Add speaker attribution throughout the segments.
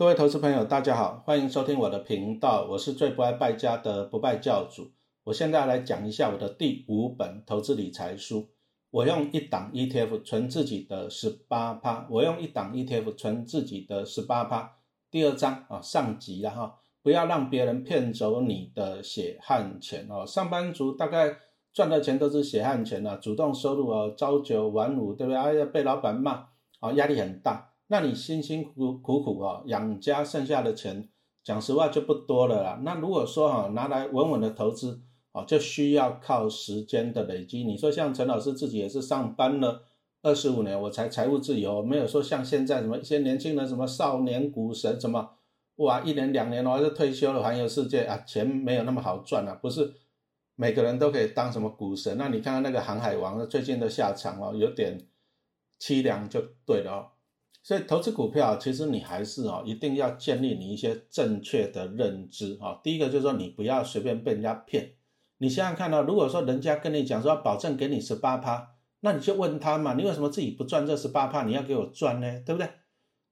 Speaker 1: 各位投资朋友，大家好，欢迎收听我的频道，我是最不爱败家的不败教主。我现在来讲一下我的第五本投资理财书。我用一档 ETF 存自己的十八趴，我用一档 ETF 存自己的十八趴。第二章啊，上集了哈，不要让别人骗走你的血汗钱哦。上班族大概赚的钱都是血汗钱啊，主动收入哦，朝九晚五，对不对？哎呀，被老板骂啊，压力很大。那你辛辛苦苦苦啊养家，剩下的钱，讲实话就不多了啦。那如果说哈拿来稳稳的投资，哦，就需要靠时间的累积。你说像陈老师自己也是上班了二十五年，我才财务自由，没有说像现在什么一些年轻人什么少年股神什么，哇，一年两年哦就退休了环游世界啊，钱没有那么好赚啊，不是每个人都可以当什么股神。那你看看那个航海王最近的下场哦，有点凄凉就对了哦。所以投资股票其实你还是哦，一定要建立你一些正确的认知啊。第一个就是说你不要随便被人家骗。你想想看到，如果说人家跟你讲说保证给你十八趴，那你就问他嘛，你为什么自己不赚这十八趴？你要给我赚呢，对不对？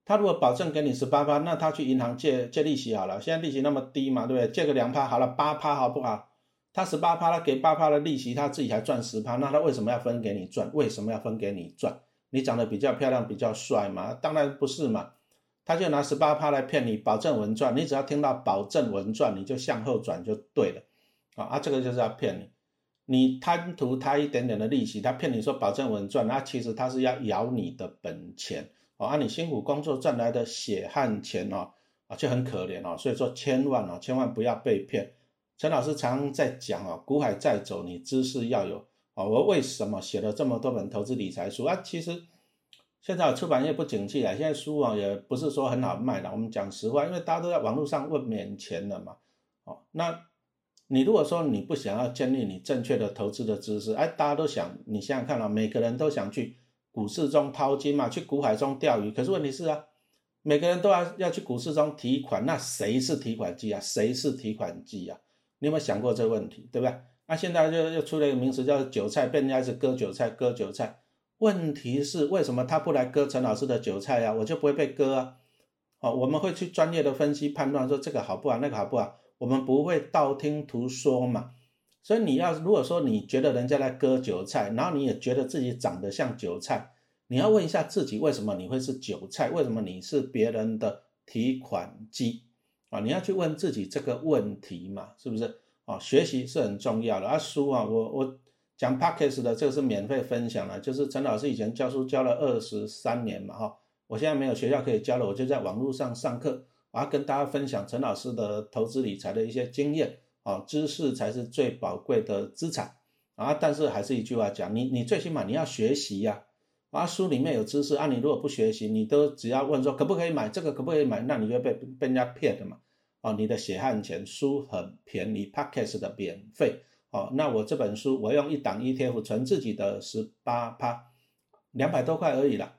Speaker 1: 他如果保证给你十八趴，那他去银行借借利息好了，现在利息那么低嘛，对不对？借个两趴好了，八趴好不好？他十八趴，他给八趴的利息，他自己还赚十趴，那他为什么要分给你赚？为什么要分给你赚？你长得比较漂亮，比较帅嘛？当然不是嘛，他就拿十八趴来骗你，保证稳赚。你只要听到保证稳赚，你就向后转就对了。啊啊，这个就是要骗你，你贪图他一点点的利息，他骗你说保证稳赚，那其实他是要咬你的本钱，哦，啊，你辛苦工作赚来的血汗钱哦，啊，就很可怜哦，所以说千万哦，千万不要被骗。陈老师常在讲哦，股海在走，你知识要有我为什么写了这么多本投资理财书啊？其实现在出版业不景气啊，现在书啊也不是说很好卖了。我们讲实话，因为大家都在网络上问免钱了嘛，哦，那。你如果说你不想要建立你正确的投资的知识，哎，大家都想，你想想看啊，每个人都想去股市中淘金嘛，去股海中钓鱼。可是问题是啊，每个人都要要去股市中提款，那谁是提款机啊？谁是提款机啊？你有没有想过这个问题，对不对？那现在就又出了一个名词叫韭菜，被人家是割韭菜，割韭菜。问题是为什么他不来割陈老师的韭菜呀？我就不会被割啊？哦，我们会去专业的分析判断，说这个好不好，那个好不好。我们不会道听途说嘛，所以你要如果说你觉得人家来割韭菜，然后你也觉得自己长得像韭菜，你要问一下自己，为什么你会是韭菜？为什么你是别人的提款机啊？你要去问自己这个问题嘛，是不是？啊，学习是很重要的。啊，书啊，我我讲 p a c k a g e 的这个是免费分享的，就是陈老师以前教书教了二十三年嘛，哈，我现在没有学校可以教了，我就在网络上上课。我要跟大家分享陈老师的投资理财的一些经验啊，知识才是最宝贵的资产啊！但是还是一句话讲，你你最起码你要学习呀啊！书里面有知识啊，你如果不学习，你都只要问说可不可以买这个可不可以买，那你就被被人家骗了嘛！哦，你的血汗钱，书很便宜，Podcast 的免费哦。那我这本书我用一档 ETF 存自己的十八趴，两百多块而已啦。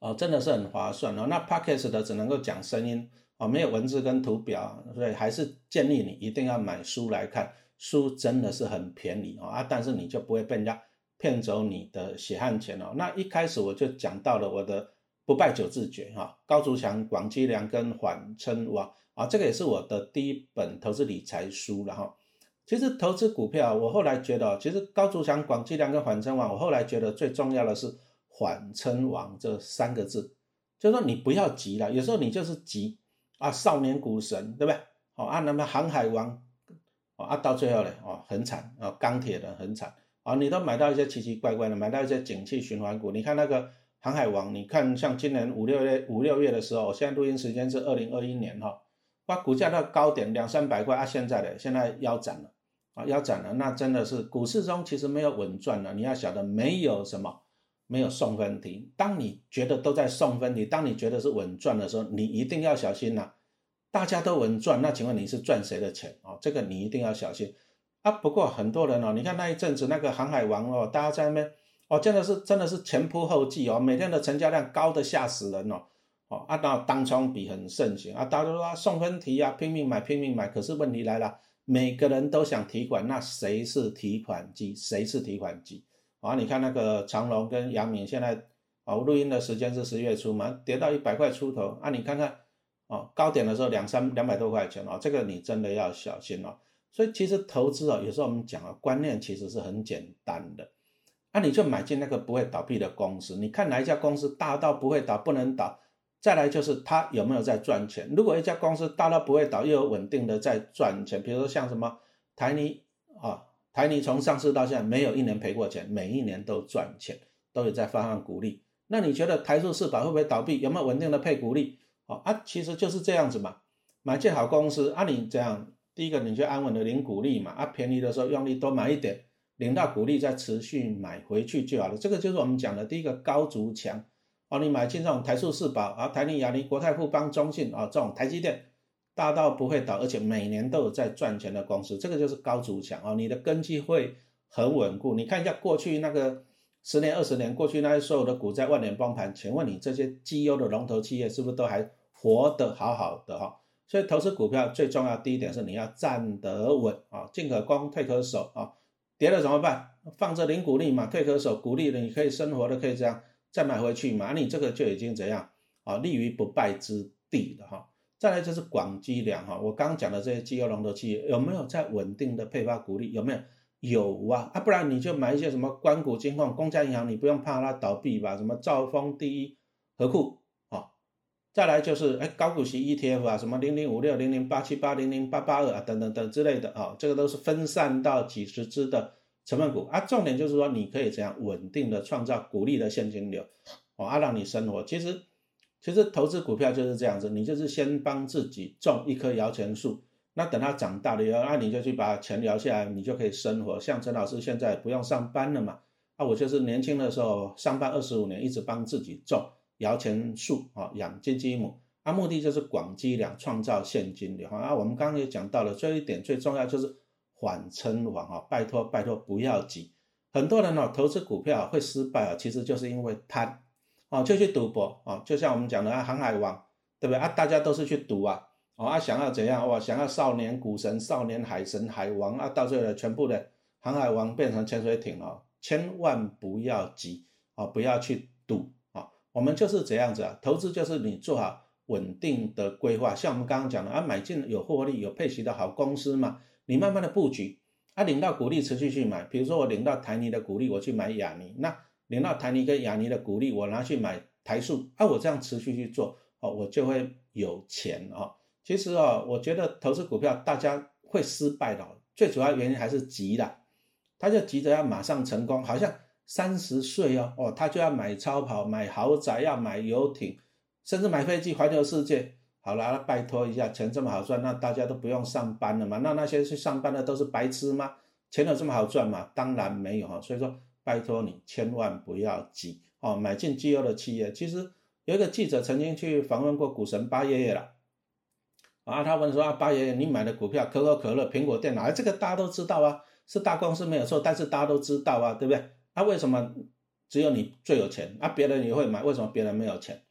Speaker 1: 哦，真的是很划算哦。那 Podcast 的只能够讲声音哦，没有文字跟图表，所以还是建议你一定要买书来看。书真的是很便宜哦啊，但是你就不会被人家骗走你的血汗钱哦。那一开始我就讲到了我的不败九字诀哈，高筑墙、广积粮跟缓称王啊，这个也是我的第一本投资理财书了哈。其实投资股票，我后来觉得，其实高筑墙、广积粮跟缓称王，我后来觉得最重要的是。缓称王这三个字，就是说你不要急了，有时候你就是急啊，少年股神对不对？哦啊，那么航海王，啊，到最后呢，哦很惨啊，钢铁的很惨啊，你都买到一些奇奇怪怪的，买到一些景气循环股。你看那个航海王，你看像今年五六月五六月的时候，现在录音时间是二零二一年哈，把股价到高点两三百块啊，现在的现在腰斩了啊，腰斩了，那真的是股市中其实没有稳赚了，你要晓得没有什么。没有送分题。当你觉得都在送分题，当你觉得是稳赚的时候，你一定要小心呐。大家都稳赚，那请问你是赚谁的钱啊？这个你一定要小心啊。不过很多人哦，你看那一阵子那个航海王哦，大家在那边哦，真的是真的是前仆后继哦，每天的成交量高的吓死人哦。哦，啊，那当冲比很盛行啊，大家都说送分题啊，拼命买拼命买。可是问题来了，每个人都想提款，那谁是提款机？谁是提款机？啊，你看那个长隆跟阳明现在，啊，录音的时间是十月初嘛，跌到一百块出头啊，你看看哦，高点的时候两三两百多块钱哦，这个你真的要小心哦。所以其实投资啊，有时候我们讲啊，观念其实是很简单的。那你就买进那个不会倒闭的公司，你看哪一家公司大到不会倒、不能倒？再来就是它有没有在赚钱？如果一家公司大到不会倒，又有稳定的在赚钱，比如说像什么台泥啊，台泥从上市到现在没有一年赔过钱，每一年都赚钱，都有在发放股利。那你觉得台塑四宝会不会倒闭？有没有稳定的配股利？哦啊，其实就是这样子嘛，买进好公司啊，你这样，第一个你就安稳的领股利嘛，啊，便宜的时候用力多买一点。领到股利再持续买回去就好了，这个就是我们讲的第一个高足墙哦。你买进这种台塑四宝啊、台泥、亚泥、国泰、富邦、中信啊这种台积电，大到不会倒，而且每年都有在赚钱的公司，这个就是高筑墙哦。你的根基会很稳固。你看一下过去那个十年、二十年过去那些所有的股灾、万年崩盘，请问你这些绩优的龙头企业是不是都还活得好好的哈？所以投资股票最重要第一点是你要站得稳啊，进可攻，退可守啊。跌了怎么办？放着零股利嘛，退可守，股利的你可以生活的，可以这样再买回去嘛。你这个就已经怎样啊？立于不败之地了哈。再来就是广积粮哈，我刚讲的这些绩优龙头企业有没有在稳定的配发股利？有没有？有啊啊，不然你就买一些什么关谷金矿、公家银行，你不用怕它倒闭吧？什么兆丰第一、和库啊。再来就是哎高股息 ETF 啊，什么零零五六、零零八七八、零零八八二啊等等等之类的啊，这个都是分散到几十只的成分股啊。重点就是说你可以怎样稳定的创造股利的现金流，哦啊让你生活。其实其实投资股票就是这样子，你就是先帮自己种一棵摇钱树，那等它长大了以后，那你就去把钱摇下来，你就可以生活。像陈老师现在不用上班了嘛，啊我就是年轻的时候上班二十五年，一直帮自己种。摇钱树啊，养金鸡母，啊，目的就是广积粮，创造现金流啊。我们刚刚也讲到了，这一点最重要就是缓称王啊，拜托拜托不要急。很多人呢投资股票会失败啊，其实就是因为贪啊，就去赌博啊。就像我们讲的啊，航海王，对不对啊？大家都是去赌啊，啊，想要怎样哇？想要少年股神、少年海神、海王啊，到最后全部的航海王变成潜水艇了，千万不要急啊，不要去赌啊。我们就是这样子啊，投资就是你做好稳定的规划，像我们刚刚讲的啊，买进有获利、有配息的好公司嘛，你慢慢的布局，啊，领到股利持续去买，比如说我领到台泥的股利，我去买亚泥，那领到台泥跟亚泥的股利，我拿去买台塑，啊，我这样持续去做，哦，我就会有钱啊。其实啊，我觉得投资股票大家会失败的，最主要原因还是急的，他就急着要马上成功，好像。三十岁哦，哦，他就要买超跑、买豪宅、要买游艇，甚至买飞机环游世界。好了，拜托一下，钱这么好赚，那大家都不用上班了嘛？那那些去上班的都是白痴吗？钱有这么好赚吗？当然没有哈。所以说，拜托你千万不要急哦，买进绩优的企业。其实有一个记者曾经去访问过股神巴爷爷了，啊，他问说啊，巴爷爷，你买的股票可口可乐、苹果电脑，这个大家都知道啊，是大公司没有错，但是大家都知道啊，对不对？那为什么只有你最有钱？啊，别人也会买，为什么别人没有钱？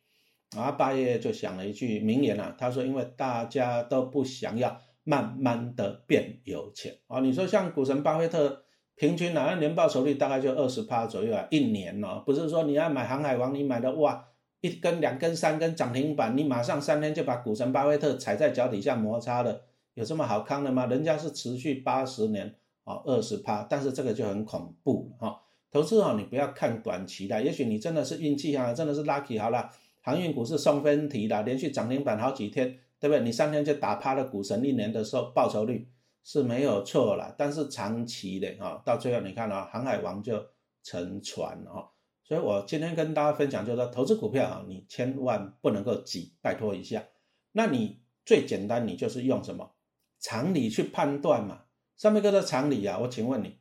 Speaker 1: 啊，八爷就想了一句名言啊，他说：“因为大家都不想要慢慢的变有钱啊。”你说像股神巴菲特，平均啊年报酬率大概就二十趴左右啊，一年哦，不是说你要买航海王，你买的哇一根、两根、三根涨停板，你马上三天就把股神巴菲特踩在脚底下摩擦了，有这么好康的吗？人家是持续八十年啊，二十趴，但是这个就很恐怖哈。投资哦，你不要看短期的，也许你真的是运气啊，真的是 lucky 好了。航运股是送分题的，连续涨停板好几天，对不对？你三天就打趴了股神一年的时候，报酬率是没有错了。但是长期的啊，到最后你看啊，航海王就沉船了。所以我今天跟大家分享，就是说投资股票啊，你千万不能够急，拜托一下。那你最简单，你就是用什么常理去判断嘛。上面哥的常理啊，我请问你。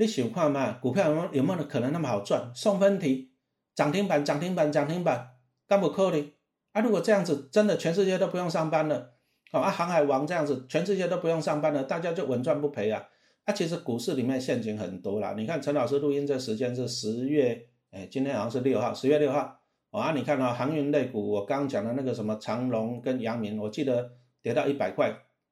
Speaker 1: 你想看嘛？股票有有没有可能那么好赚？送分题，涨停板，涨停板，涨停板，干不扣的啊！如果这样子，真的全世界都不用上班了，好啊！航海王这样子，全世界都不用上班了，大家就稳赚不赔啊！啊，其实股市里面陷阱很多啦。你看陈老师录音这时间是十月，哎，今天好像是六号，十月六号。啊，你看啊，航运类股，我刚讲的那个什么长隆跟阳明，我记得跌到一百块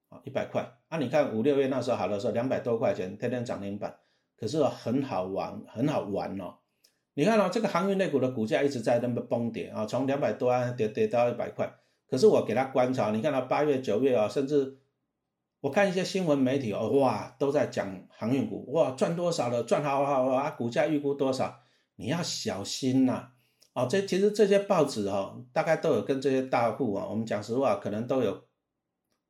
Speaker 1: 啊，一百块。啊，你看五六月那时候好的时候，两百多块钱，天天涨停板。可是很好玩，很好玩哦！你看哦，这个航运类股的股价一直在那么崩跌啊，从两百多啊跌跌到一百块。可是我给他观察，你看到八月、九月啊，甚至我看一些新闻媒体哦，哇，都在讲航运股，哇，赚多少了，赚好好啊，股价预估多少，你要小心呐。哦，这其实这些报纸哈，大概都有跟这些大户啊，我们讲实话，可能都有，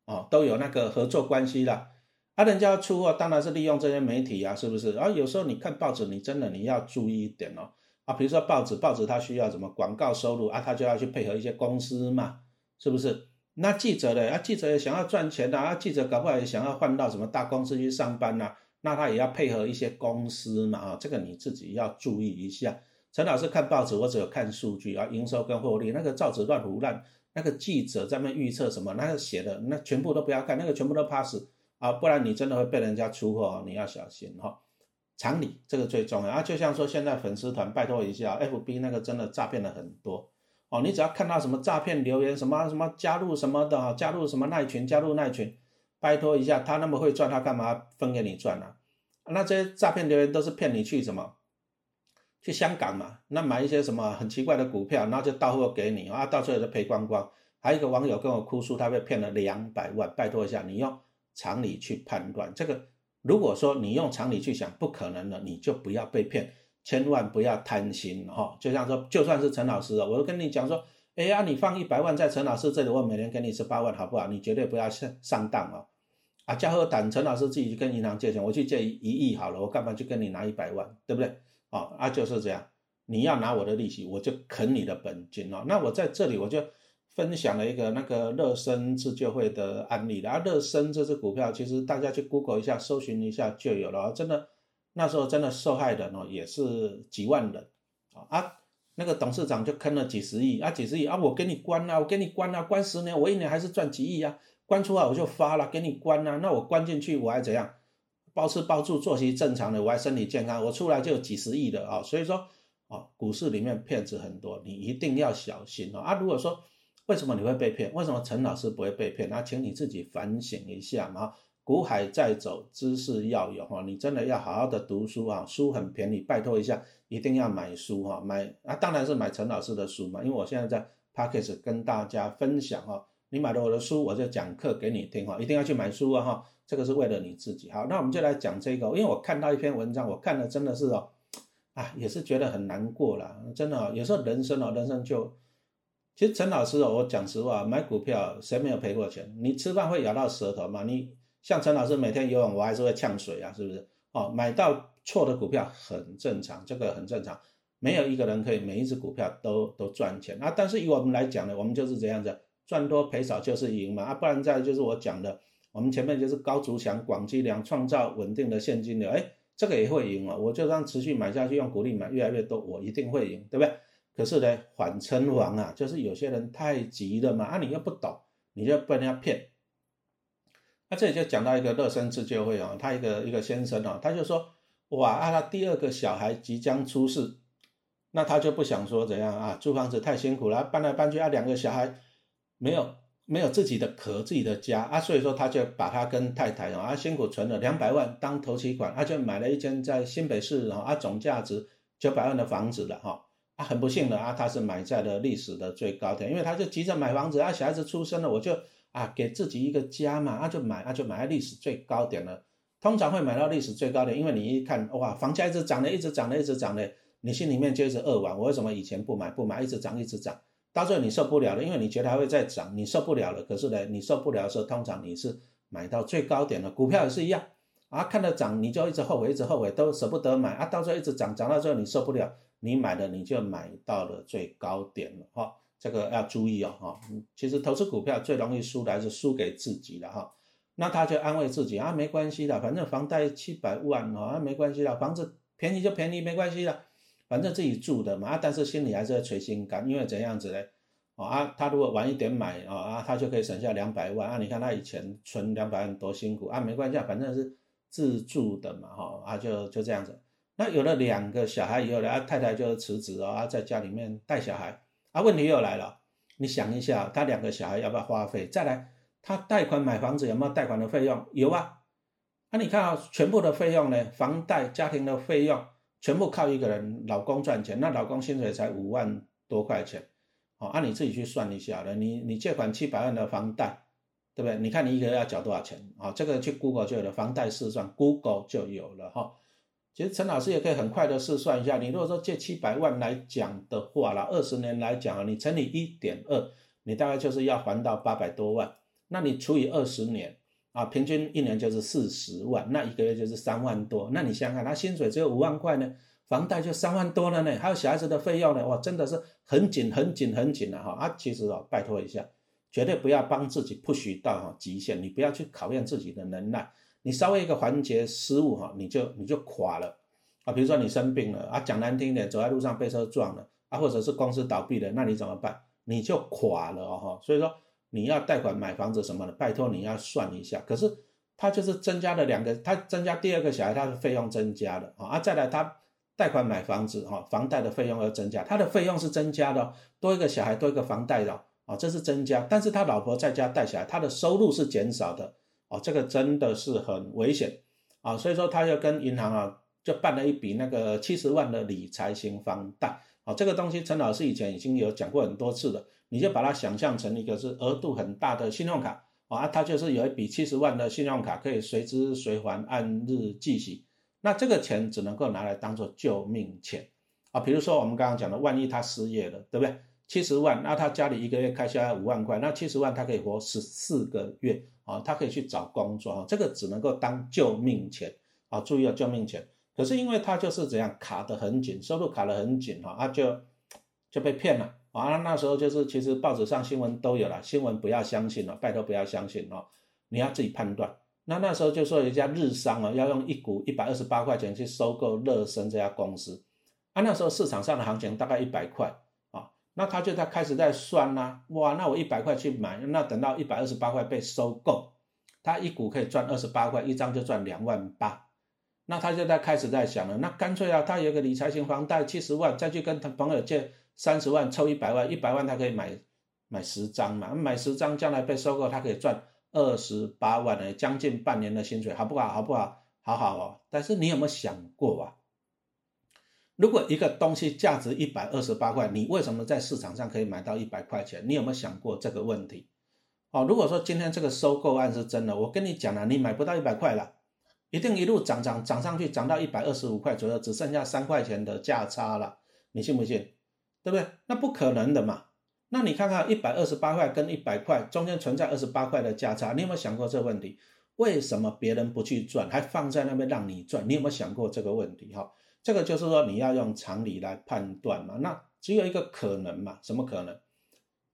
Speaker 1: 哦，都有那个合作关系啦。啊，人家要出货，当然是利用这些媒体啊，是不是？啊，有时候你看报纸，你真的你要注意一点哦。啊，比如说报纸，报纸它需要什么广告收入啊，它就要去配合一些公司嘛，是不是？那记者呢？啊，记者也想要赚钱呐，啊，记者搞不好也想要换到什么大公司去上班呐，那他也要配合一些公司嘛，啊，这个你自己要注意一下。陈老师看报纸，我只有看数据啊，营收跟获利，那个造纸乱胡乱，那个记者在那预测什么，那个写的那全部都不要看，那个全部都 pass 啊，不然你真的会被人家出货，你要小心哈。常理这个最重要啊，就像说现在粉丝团，拜托一下，FB 那个真的诈骗了很多哦，你只要看到什么诈骗留言，什么什么加入什么的，加入什么耐群，加入耐群，拜托一下，他那么会赚，他干嘛分给你赚呢？那这些诈骗留言都是骗你去什么？去香港嘛，那买一些什么很奇怪的股票，然后就到货给你啊，到最后就赔光光。还有一个网友跟我哭诉，他被骗了两百万，拜托一下，你用常理去判断这个。如果说你用常理去想，不可能的，你就不要被骗，千万不要贪心哈。就像说，就算是陈老师啊，我跟你讲说，哎呀，你放一百万在陈老师这里，我每年给你十八万，好不好？你绝对不要上上当哦。啊，嘉禾胆，陈老师自己去跟银行借钱，我去借一亿好了，我干嘛去跟你拿一百万，对不对？啊啊就是这样，你要拿我的利息，我就啃你的本金哦。那我在这里我就分享了一个那个乐生自救会的案例啊。乐生这只股票，其实大家去 Google 一下，搜寻一下就有了。真的，那时候真的受害人哦，也是几万人啊。啊，那个董事长就坑了几十亿啊，几十亿啊，我给你关啊，我给你关啊，关十年，我一年还是赚几亿啊。关出来我就发了，给你关啊。那我关进去我还怎样？包吃包住，作息正常的，我还身体健康，我出来就有几十亿的啊，所以说啊，股市里面骗子很多，你一定要小心哦啊！如果说为什么你会被骗？为什么陈老师不会被骗？那请你自己反省一下嘛。股海在走，知识要有哈，你真的要好好的读书啊，书很便宜，拜托一下，一定要买书哈，买啊，当然是买陈老师的书嘛，因为我现在在 p a c k e 跟大家分享哈，你买了我的书，我就讲课给你听哈，一定要去买书啊哈。这个是为了你自己好，那我们就来讲这个，因为我看到一篇文章，我看了真的是哦，啊，也是觉得很难过了，真的，有时候人生哦，人生就，其实陈老师，我讲实话，买股票谁没有赔过钱？你吃饭会咬到舌头吗？你像陈老师每天游泳，我还是会呛水啊，是不是？哦，买到错的股票很正常，这个很正常，没有一个人可以每一只股票都都赚钱啊。但是以我们来讲呢，我们就是这样子，赚多赔少就是赢嘛啊，不然再就是我讲的。我们前面就是高筑墙、广积粮，创造稳定的现金流，哎，这个也会赢啊！我就让持续买下去，用鼓励买越来越多，我一定会赢，对不对？可是呢，缓称王啊，就是有些人太急了嘛，啊，你又不懂，你就被人家骗。那这里就讲到一个乐生自救会啊，他一个一个先生啊，他就说，哇，啊，他第二个小孩即将出世，那他就不想说怎样啊，租房子太辛苦了，搬来搬去啊，两个小孩没有。没有自己的壳、自己的家啊，所以说他就把他跟太太啊辛苦存了两百万当头期款，他就买了一间在新北市啊总价值九百万的房子了哈啊，很不幸的啊，他是买在了历史的最高点，因为他就急着买房子啊，小孩子出生了，我就啊给自己一个家嘛，啊就买啊就买在历史最高点了，通常会买到历史最高点，因为你一看哇，房价一直涨的，一直涨的，一直涨的，你心里面就一直扼腕，我为什么以前不买不买，一直涨一直涨。到最后你受不了了，因为你觉得还会再涨，你受不了了。可是呢，你受不了的时候，通常你是买到最高点的股票也是一样啊，看到涨你就一直后悔，一直后悔，都舍不得买啊。到最后一直涨，涨到最后你受不了，你买的你就买到了最高点了哈。这个要注意哦哈。其实投资股票最容易输的还是输给自己的哈。那他就安慰自己啊，没关系的，反正房贷七百万啊，没关系的，房子便宜就便宜，没关系的。反正自己住的嘛啊，但是心里还是要捶心肝，因为怎样子呢？啊，他如果晚一点买啊，啊，他就可以省下两百万啊。你看他以前存两百万多辛苦啊，没关系，反正是自住的嘛，哈，啊，就就这样子。那有了两个小孩以后呢，啊，太太就辞职啊，在家里面带小孩啊。问题又来了，你想一下，他两个小孩要不要花费？再来，他贷款买房子有没有贷款的费用？有啊。那你看啊，全部的费用呢，房贷、家庭的费用。全部靠一个人，老公赚钱，那老公薪水才五万多块钱，哦，按你自己去算一下了。你你借款七百万的房贷，对不对？你看你一个月要缴多少钱？啊，这个去 Google 就有了，房贷试算，Google 就有了哈。其实陈老师也可以很快的试算一下，你如果说借七百万来讲的话啦，二十年来讲啊，你乘以一点二，你大概就是要还到八百多万。那你除以二十年啊，平均一年就是四十万，那一个月就是三万多。那你想想看，他薪水只有五万块呢，房贷就三万多了呢，还有小孩子的费用呢，哇，真的是很紧很紧很紧了哈。啊，其实哦，拜托一下，绝对不要帮自己 push 到哈极限，你不要去考验自己的能耐。你稍微一个环节失误哈，你就你就垮了啊！比如说你生病了啊，讲难听点，走在路上被车撞了啊，或者是公司倒闭了，那你怎么办？你就垮了哦！所以说你要贷款买房子什么的，拜托你要算一下。可是他就是增加了两个，他增加第二个小孩，他的费用增加了啊！再来他贷款买房子哈，房贷的费用要增加，他的费用是增加的，多一个小孩多一个房贷的啊，这是增加。但是他老婆在家带小孩，他的收入是减少的。哦，这个真的是很危险啊！所以说，他就跟银行啊，就办了一笔那个七十万的理财型房贷啊。这个东西，陈老师以前已经有讲过很多次了。你就把它想象成一个是额度很大的信用卡啊，他就是有一笔七十万的信用卡，可以随之随还，按日计息。那这个钱只能够拿来当做救命钱啊。比如说我们刚刚讲的，万一他失业了，对不对？七十万，那他家里一个月开销要五万块，那七十万他可以活十四个月啊，他可以去找工作啊，这个只能够当救命钱啊，注意啊，救命钱。可是因为他就是怎样卡得很紧，收入卡得很紧哈，他就就被骗了啊。那时候就是其实报纸上新闻都有了，新闻不要相信了，拜托不要相信哦，你要自己判断。那那时候就说一家日商啊，要用一股一百二十八块钱去收购乐生这家公司，啊，那时候市场上的行情大概一百块。那他就在开始在算啦，哇，那我一百块去买，那等到一百二十八块被收购，他一股可以赚二十八块，一张就赚两万八，那他就在开始在想了，那干脆啊，他有个理财型房贷七十万，再去跟他朋友借三十万，凑一百万，一百万他可以买买十张嘛，买十张将来被收购，他可以赚二十八万呢，将近半年的薪水，好不好？好不好？好好哦。但是你有没有想过啊？如果一个东西价值一百二十八块，你为什么在市场上可以买到一百块钱？你有没有想过这个问题？哦，如果说今天这个收购案是真的，我跟你讲了，你买不到一百块了，一定一路涨涨涨上去，涨到一百二十五块左右，只剩下三块钱的价差了，你信不信？对不对？那不可能的嘛。那你看看一百二十八块跟一百块中间存在二十八块的价差，你有没有想过这个问题？为什么别人不去赚，还放在那边让你赚？你有没有想过这个问题？哈？这个就是说你要用常理来判断嘛，那只有一个可能嘛，什么可能？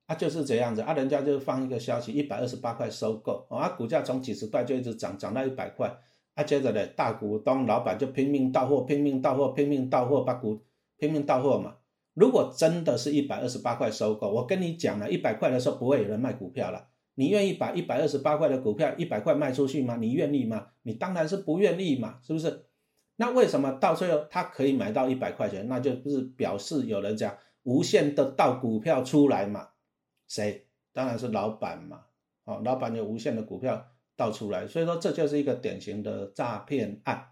Speaker 1: 啊，就是这样子啊，人家就放一个消息，一百二十八块收购，啊，股价从几十块就一直涨，涨到一百块，啊，接着呢，大股东老板就拼命到货，拼命到货，拼命到货，把股拼命到货嘛。如果真的是一百二十八块收购，我跟你讲了，一百块的时候不会有人卖股票了，你愿意把一百二十八块的股票一百块卖出去吗？你愿意吗？你当然是不愿意嘛，是不是？那为什么到最后他可以买到一百块钱？那就是表示有人讲无限的倒股票出来嘛？谁？当然是老板嘛！哦，老板有无限的股票倒出来，所以说这就是一个典型的诈骗案。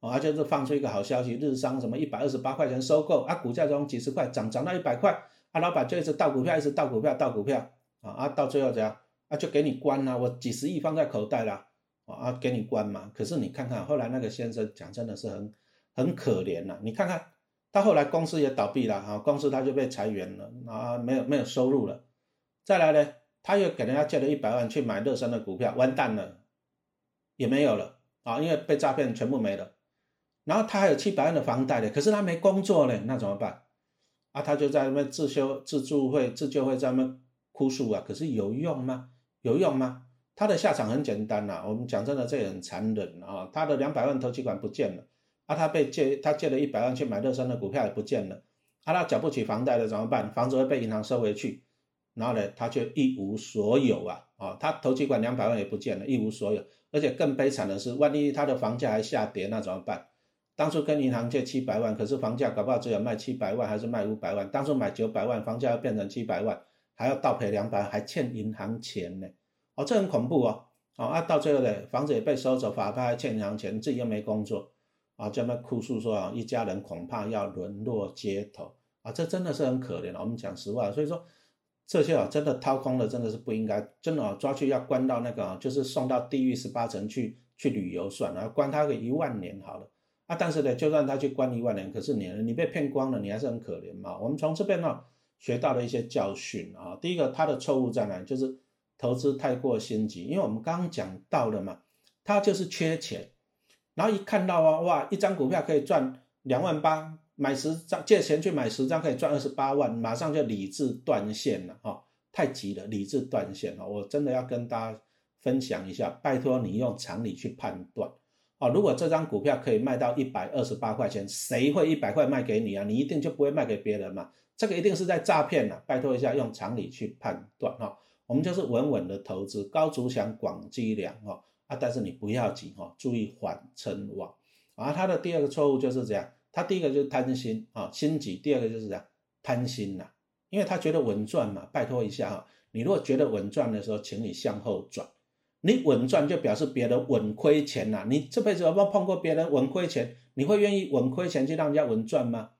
Speaker 1: 哦，而就是放出一个好消息，日商什么一百二十八块钱收购啊，股价从几十块涨涨到一百块，啊，老板就一直倒股票，一直倒股票，倒股票啊啊，到最后怎样？啊，就给你关了，我几十亿放在口袋了。啊，给你关嘛？可是你看看后来那个先生讲，真的是很很可怜呐。你看看他后来公司也倒闭了啊，公司他就被裁员了啊，没有没有收入了。再来呢，他又给人家借了一百万去买乐生的股票，完蛋了，也没有了啊，因为被诈骗全部没了。然后他还有七百万的房贷的，可是他没工作呢，那怎么办？啊，他就在那边自修自助会自救会在那边哭诉啊，可是有用吗？有用吗？他的下场很简单呐，我们讲真的，这也很残忍啊。他的两百万投期款不见了，啊，他被借，他借了一百万去买乐山的股票也不见了，啊，他缴不起房贷了怎么办？房子会被银行收回去，然后呢，他就一无所有啊，啊，他投期款两百万也不见了，一无所有。而且更悲惨的是，万一他的房价还下跌，那怎么办？当初跟银行借七百万，可是房价搞不好只有卖七百万还是卖五百万？当初买九百万，房价要变成七百万，还要倒赔两百万，还欠银行钱呢。哦，这很恐怖哦！哦啊，到最后呢，房子也被收走，法拍还欠银行钱，自己又没工作，啊，这么哭诉说啊，一家人恐怕要沦落街头啊，这真的是很可怜了。我们讲实话，所以说这些啊，真的掏空了，真的是不应该，真的啊，抓去要关到那个，就是送到地狱十八层去去旅游算了，关他个一万年好了啊。但是呢，就算他去关一万年，可是你你被骗光了，你还是很可怜嘛。我们从这边呢学到了一些教训啊。第一个，他的错误在哪？就是投资太过心急，因为我们刚刚讲到了嘛，他就是缺钱，然后一看到啊，哇，一张股票可以赚两万八。买十张借钱去买十张可以赚二十八万，马上就理智断线了哈，太急了，理智断线了。我真的要跟大家分享一下，拜托你用常理去判断哦。如果这张股票可以卖到一百二十八块钱，谁会一百块卖给你啊？你一定就不会卖给别人嘛。这个一定是在诈骗了。拜托一下，用常理去判断哈。我们就是稳稳的投资，高筑墙，广积粮哈啊。但是你不要急哈，注意缓称旺啊。他的第二个错误就是这样。他第一个就是贪心啊，心急；第二个就是这样贪心呐，因为他觉得稳赚嘛。拜托一下哈，你如果觉得稳赚的时候，请你向后转。你稳赚就表示别人稳亏钱呐。你这辈子有没有碰过别人稳亏钱？你会愿意稳亏钱去让人家稳赚吗？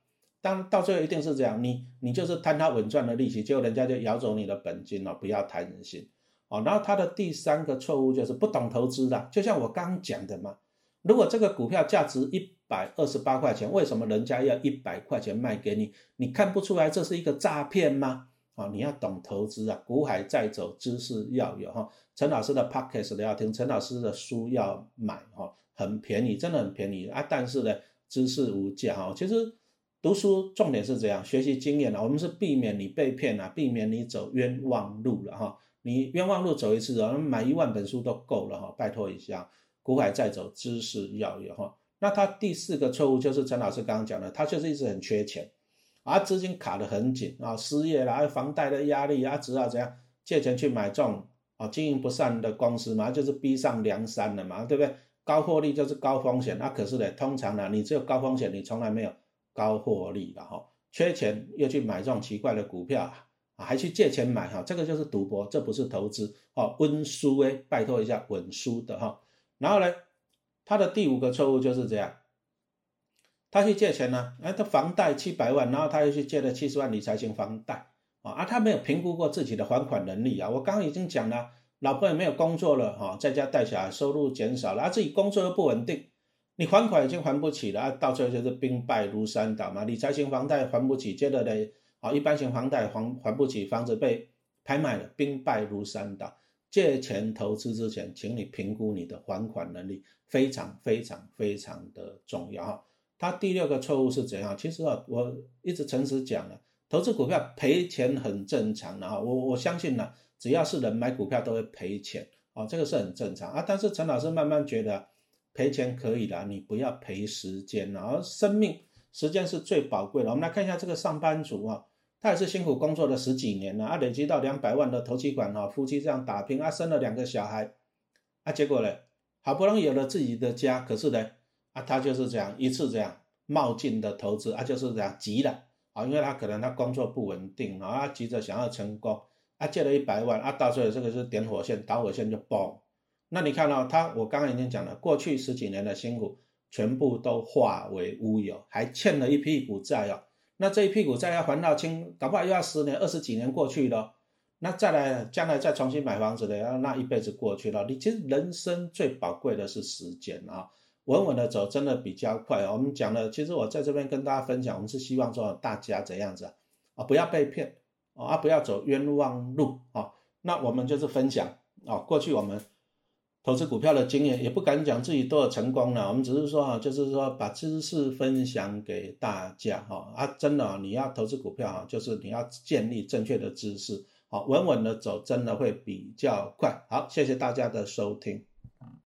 Speaker 1: 当到最后一定是这样，你你就是贪他稳赚的利息，结果人家就咬走你的本金了。不要贪人心哦。然后他的第三个错误就是不懂投资的，就像我刚讲的嘛。如果这个股票价值一百二十八块钱，为什么人家要一百块钱卖给你？你看不出来这是一个诈骗吗？啊，你要懂投资啊，股海在走，知识要有哈。陈老师的 podcast 要听，陈老师的书要买哈，很便宜，真的很便宜啊。但是呢，知识无价哈。其实读书重点是这样，学习经验啊，我们是避免你被骗啊，避免你走冤枉路了哈。你冤枉路走一次，啊，买一万本书都够了哈，拜托一下。股海在走，知识要有哈。那他第四个错误就是陈老师刚刚讲的，他就是一直很缺钱，啊，资金卡得很紧啊，失业了，房贷的压力啊，只好怎样借钱去买这种啊经营不善的公司嘛，就是逼上梁山了嘛，对不对？高获利就是高风险，那可是呢，通常呢，你只有高风险，你从来没有高获利的哈。缺钱又去买这种奇怪的股票啊，还去借钱买哈，这个就是赌博，这不是投资哦。温书诶，拜托一下稳输的哈。然后呢，他的第五个错误就是这样，他去借钱呢，哎，他房贷七百万，然后他又去借了七十万理财型房贷啊，啊，他没有评估过自己的还款能力啊。我刚刚已经讲了，老婆也没有工作了哈，在家带小孩，收入减少了，啊，自己工作又不稳定，你还款已经还不起了啊，到最后就是兵败如山倒嘛。理财型房贷还不起，接着呢，啊，一般型房贷还还不起，房子被拍卖了，兵败如山倒。借钱投资之前，请你评估你的还款能力，非常非常非常的重要哈。他第六个错误是怎样？其实啊，我一直诚实讲了，投资股票赔钱很正常的哈。我我相信呢，只要是人买股票都会赔钱啊，这个是很正常啊。但是陈老师慢慢觉得赔钱可以的，你不要赔时间啊，生命时间是最宝贵的。我们来看一下这个上班族啊。他也是辛苦工作了十几年了，啊，累积到两百万的投期款哈，夫妻这样打拼啊，生了两个小孩，啊，结果呢，好不容易有了自己的家，可是呢，啊，他就是这样一次这样冒进的投资，啊，就是这样急了啊，因为他可能他工作不稳定啊，他急着想要成功，啊，借了一百万，啊，到最后这个是点火线，导火线就爆，那你看到他，我刚刚已经讲了，过去十几年的辛苦全部都化为乌有，还欠了一屁股债哦。那这一屁股债要还到清，搞不好又要十年、二十几年过去了。那再来，将来再重新买房子的，要那一辈子过去了。你其实人生最宝贵的是时间啊，稳稳的走真的比较快。我们讲了，其实我在这边跟大家分享，我们是希望说大家怎样子啊，不要被骗啊，不要走冤枉路啊。那我们就是分享啊，过去我们。投资股票的经验也不敢讲自己多少成功了，我们只是说哈，就是说把知识分享给大家哈啊，真的你要投资股票哈，就是你要建立正确的知识，好稳稳的走，真的会比较快。好，谢谢大家的收听。